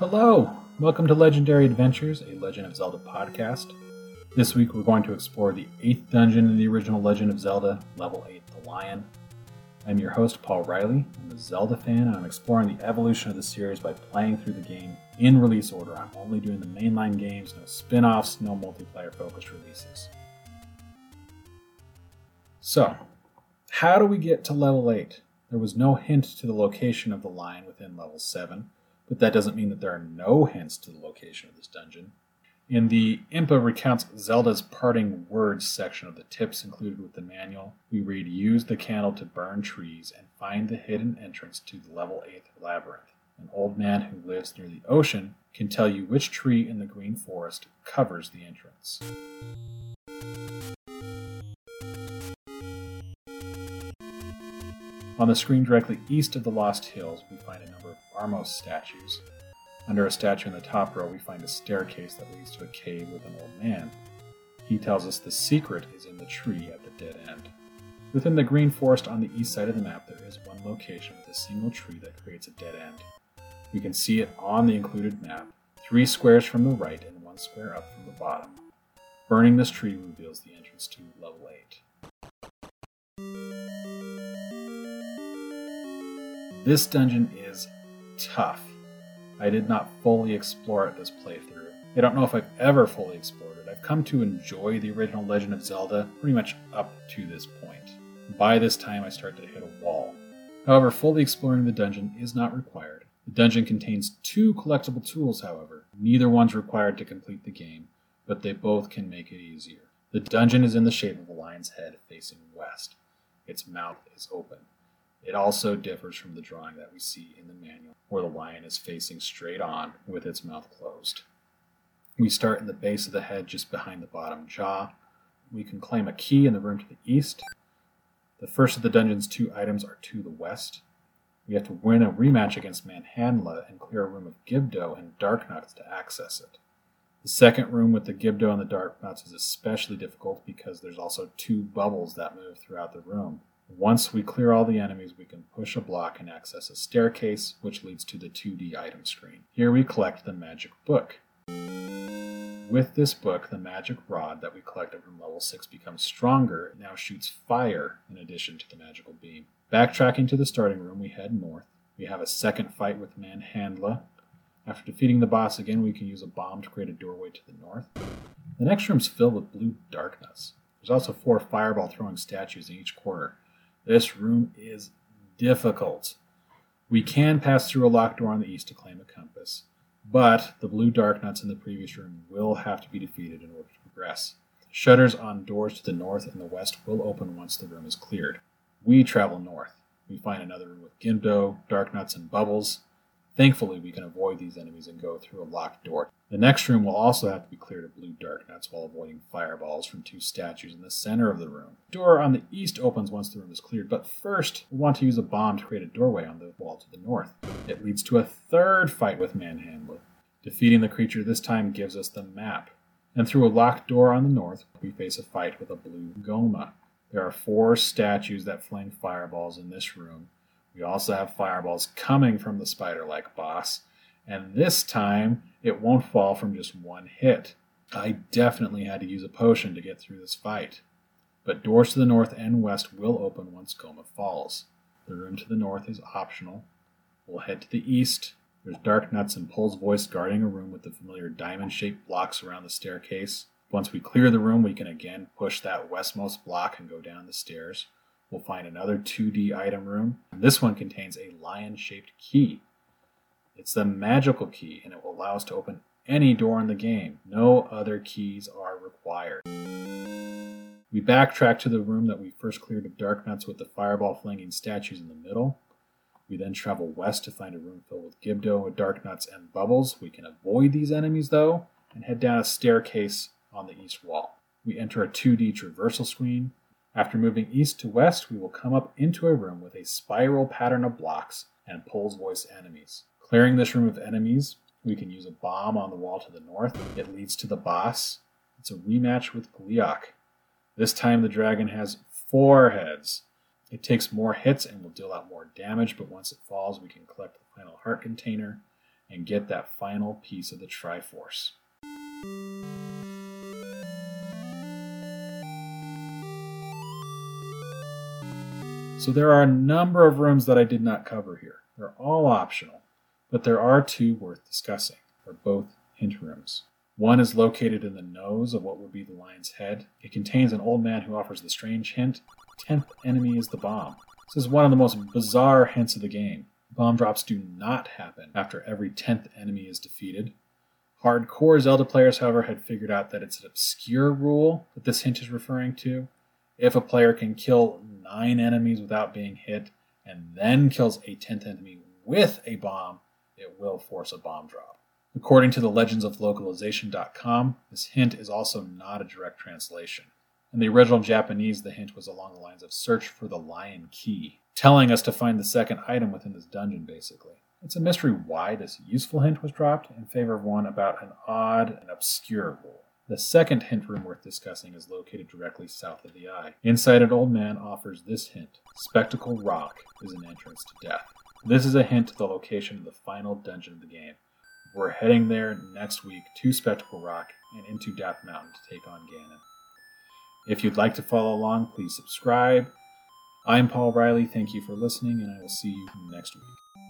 Hello! Welcome to Legendary Adventures, a Legend of Zelda podcast. This week we're going to explore the 8th dungeon in the original Legend of Zelda, level 8, the Lion. I'm your host, Paul Riley. I'm a Zelda fan, and I'm exploring the evolution of the series by playing through the game in release order. I'm only doing the mainline games, no spin offs, no multiplayer focused releases. So, how do we get to level 8? There was no hint to the location of the lion within level 7 but that doesn't mean that there are no hints to the location of this dungeon. In the Impa recounts Zelda's parting words section of the tips included with the manual, we read Use the candle to burn trees and find the hidden entrance to the level 8 labyrinth. An old man who lives near the ocean can tell you which tree in the green forest covers the entrance. On the screen directly east of the Lost Hills, we find a number of Armos statues. Under a statue in the top row, we find a staircase that leads to a cave with an old man. He tells us the secret is in the tree at the dead end. Within the green forest on the east side of the map, there is one location with a single tree that creates a dead end. We can see it on the included map, three squares from the right and one square up from the bottom. Burning this tree reveals the entrance to level 8. This dungeon is tough. I did not fully explore it this playthrough. I don't know if I've ever fully explored it. I've come to enjoy the original Legend of Zelda pretty much up to this point. By this time, I start to hit a wall. However, fully exploring the dungeon is not required. The dungeon contains two collectible tools, however. Neither one's required to complete the game, but they both can make it easier. The dungeon is in the shape of a lion's head facing west. Its mouth is open. It also differs from the drawing that we see in the manual, where the lion is facing straight on with its mouth closed. We start in the base of the head just behind the bottom jaw. We can claim a key in the room to the east. The first of the dungeon's two items are to the west. We have to win a rematch against Manhandla and clear a room of Gibdo and Darknuts to access it. The second room with the Gibdo and the Darknuts is especially difficult because there's also two bubbles that move throughout the room. Once we clear all the enemies, we can push a block and access a staircase, which leads to the 2D item screen. Here we collect the magic book. With this book, the magic rod that we collected from level 6 becomes stronger. It now shoots fire in addition to the magical beam. Backtracking to the starting room, we head north. We have a second fight with Manhandla. After defeating the boss again, we can use a bomb to create a doorway to the north. The next room is filled with blue darknuts. There's also four fireball throwing statues in each corner. This room is difficult. We can pass through a locked door on the east to claim a compass, but the blue darknuts in the previous room will have to be defeated in order to progress. Shutters on doors to the north and the west will open once the room is cleared. We travel north. We find another room with Gibdo, Darknuts, and Bubbles. Thankfully, we can avoid these enemies and go through a locked door. The next room will also have to be cleared of blue darknuts while avoiding fireballs from two statues in the center of the room. The door on the east opens once the room is cleared, but first we want to use a bomb to create a doorway on the wall to the north. It leads to a third fight with Manhandla. Defeating the creature this time gives us the map. And through a locked door on the north, we face a fight with a blue Gohma. There are four statues that fling fireballs in this room, we also have fireballs coming from the spider like boss, and this time it won't fall from just one hit. I definitely had to use a potion to get through this fight. But doors to the north and west will open once Gohma falls. The room to the north is optional. We'll head to the east. There's Darknuts and Pols Voice guarding a room with the familiar diamond shaped blocks around the staircase. Once we clear the room, we can again push that westmost block and go down the stairs. We'll find another 2D item room. This one contains a lion shaped key. It's the magical key, and it will allow us to open any door in the game. No other keys are required. We backtrack to the room that we first cleared of Darknuts with the fireball flinging statues in the middle. We then travel west to find a room filled with Gibdo, with Darknuts, and Bubbles. We can avoid these enemies though, and head down a staircase on the east wall. We enter a 2D traversal screen. After moving east to west, we will come up into a room with a spiral pattern of blocks and Pols Voice enemies. Clearing this room of enemies, we can use a bomb on the wall to the north. It leads to the boss. It's a rematch with Gleeok. This time the dragon has four heads. It takes more hits and will deal out more damage, but once it falls, we can collect the final heart container and get that final piece of the Triforce. So there are a number of rooms that I did not cover here. They're all optional, but there are two worth discussing. They're both hint rooms. One is located in the nose of what would be the lion's head. It contains an old man who offers the strange hint tenth enemy is the bomb. This is one of the most bizarre hints of the game. Bomb drops do not happen after every tenth enemy is defeated. Hardcore Zelda players, however, had figured out that it's an obscure rule that this hint is referring to. If a player can kill nine enemies without being hit and then kills a tenth enemy with a bomb, it will force a bomb drop. According to the Legends of Localization.com, this hint is also not a direct translation. In the original Japanese, the hint was along the lines of search for the lion key, telling us to find the second item within this dungeon, basically. It's a mystery why this useful hint was dropped in favor of one about an odd and obscure rule. The second hint room worth discussing is located directly south of the eye. Inside, an old man offers this hint Spectacle Rock is an entrance to death. This is a hint to the location of the final dungeon of the game. We're heading there next week to Spectacle Rock and into Death Mountain to take on Ganon. If you'd like to follow along, please subscribe. I'm Paul Riley. Thank you for listening, and I will see you next week.